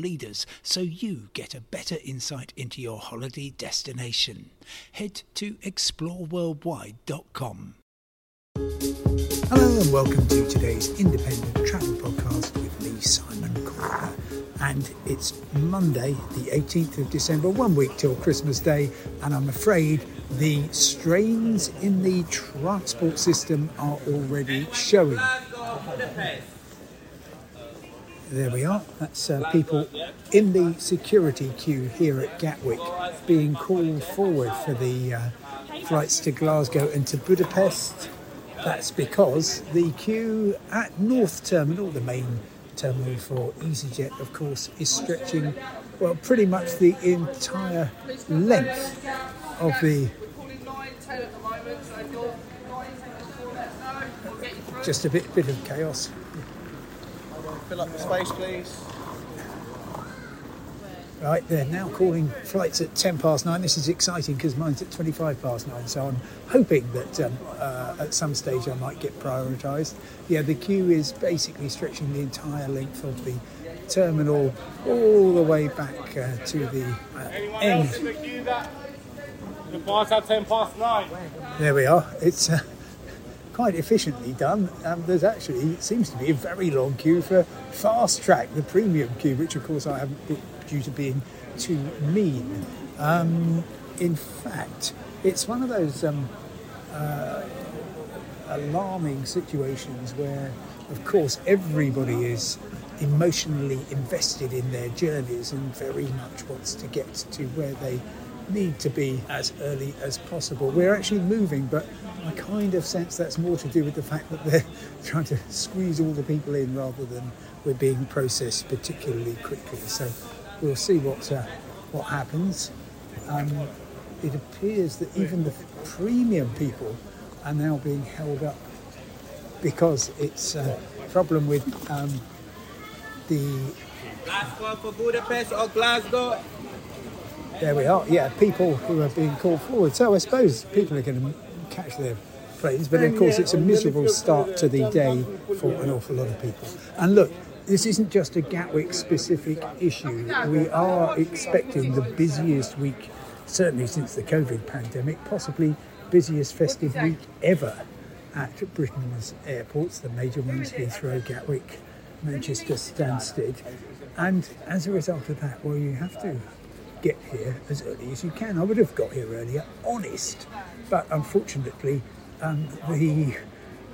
leaders so you get a better insight into your holiday destination. Head to exploreworldwide.com. Hello and welcome to today's independent travel podcast with me, Simon Calder. And it's Monday, the 18th of December, one week till Christmas Day, and I'm afraid the strains in the transport system are already showing. There we are. That's uh, people in the security queue here at Gatwick being called forward for the uh, flights to Glasgow and to Budapest. That's because the queue at North Terminal, the main terminal for EasyJet, of course, is stretching, well, pretty much the entire length of the. Just a bit, bit of chaos. Fill up the space, please. Right, they're now calling flights at 10 past nine. This is exciting because mine's at 25 past nine, so I'm hoping that um, uh, at some stage I might get prioritised. Yeah, the queue is basically stretching the entire length of the terminal all the way back uh, to the uh, Anyone end. else in the queue that departs at 10 past 9? There we are. It's uh, quite efficiently done. Um, there's actually, seems to be a very long queue for Fast Track, the premium queue, which of course I haven't booked due to being too mean. Um, in fact, it's one of those um, uh, alarming situations where, of course, everybody is emotionally invested in their journeys and very much wants to get to where they need to be as early as possible. We're actually moving, but I kind of sense that's more to do with the fact that they're trying to squeeze all the people in rather than we're being processed particularly quickly. So we'll see what uh, what happens. Um, it appears that even the premium people are now being held up because it's a problem with um, the one for Budapest or Glasgow. There we are. Yeah, people who are being called forward. So I suppose people are going to catch their planes, but of course it's a miserable start to the day for an awful lot of people. And look, this isn't just a Gatwick specific issue. We are expecting the busiest week, certainly since the COVID pandemic, possibly busiest festive week ever at Britain's airports, the major ones, Heathrow, Gatwick, Manchester, Stansted. And as a result of that, well, you have to get here as early as you can. I would have got here earlier, honest. But unfortunately, um, the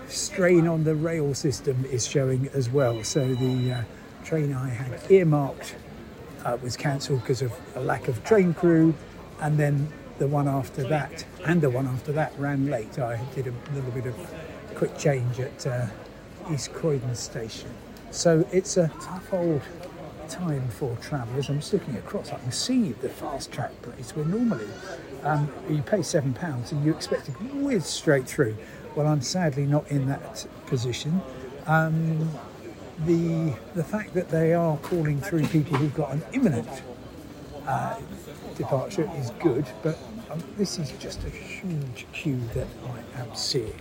strain on the rail system is showing as well. So the uh, train I had earmarked uh, was cancelled because of a lack of train crew, and then the one after that and the one after that ran late. I did a little bit of quick change at uh, East Croydon station. So it's a tough old time for travellers. I'm just looking across. I can see the fast track place where normally um, you pay seven pounds and you expect to whiz straight through. Well, I'm sadly not in that position. Um, the the fact that they are calling through people who've got an imminent uh, departure is good, but um, this is just a huge queue that I am seeing.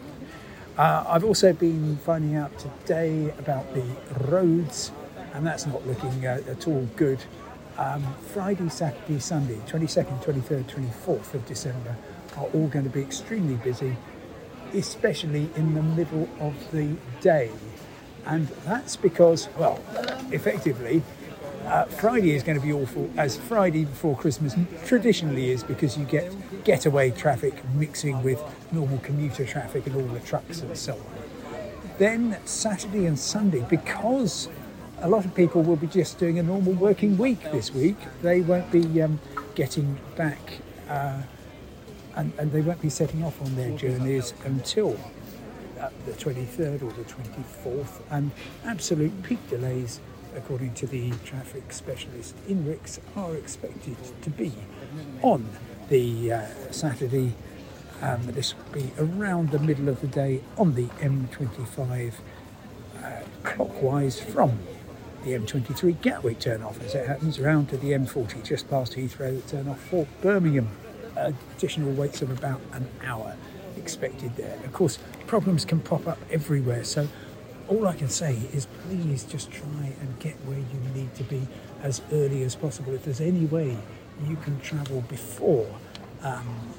Uh, I've also been finding out today about the roads, and that's not looking uh, at all good. Um, Friday, Saturday, Sunday, 22nd, 23rd, 24th of December are all going to be extremely busy, especially in the middle of the day. And that's because, well, effectively, uh, Friday is going to be awful, as Friday before Christmas traditionally is, because you get getaway traffic mixing with normal commuter traffic and all the trucks and so on. Then Saturday and Sunday, because a lot of people will be just doing a normal working week this week, they won't be um, getting back uh, and, and they won't be setting off on their journeys until uh, the 23rd or the 24th, and absolute peak delays according to the traffic specialist, INRIX are expected to be on the uh, Saturday. Um, this will be around the middle of the day on the M25 uh, clockwise from the M23 Gatwick turn off as it happens round to the M40 just past Heathrow turn off for Birmingham. Additional waits of about an hour expected there. Of course, problems can pop up everywhere, so all I can say is please just try and get where you need to be as early as possible. If there's any way you can travel before um,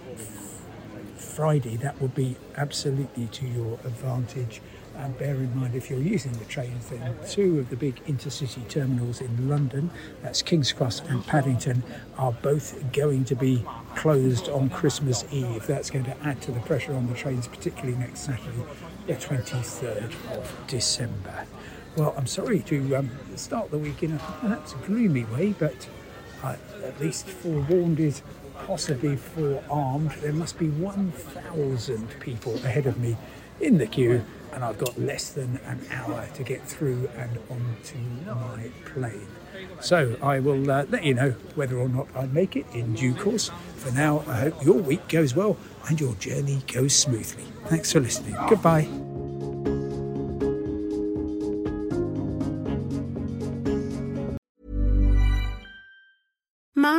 Friday, that would be absolutely to your advantage. And bear in mind, if you're using the trains, then two of the big intercity terminals in London, that's King's Cross and Paddington, are both going to be closed on Christmas Eve. That's going to add to the pressure on the trains, particularly next Saturday, the 23rd of December. Well, I'm sorry to um, start the week in a perhaps gloomy way, but I at least forewarned is possibly forearmed. There must be 1,000 people ahead of me in the queue, and I've got less than an hour to get through and onto my plane. So I will uh, let you know whether or not I make it in due course. For now, I hope your week goes well and your journey goes smoothly. Thanks for listening. Goodbye.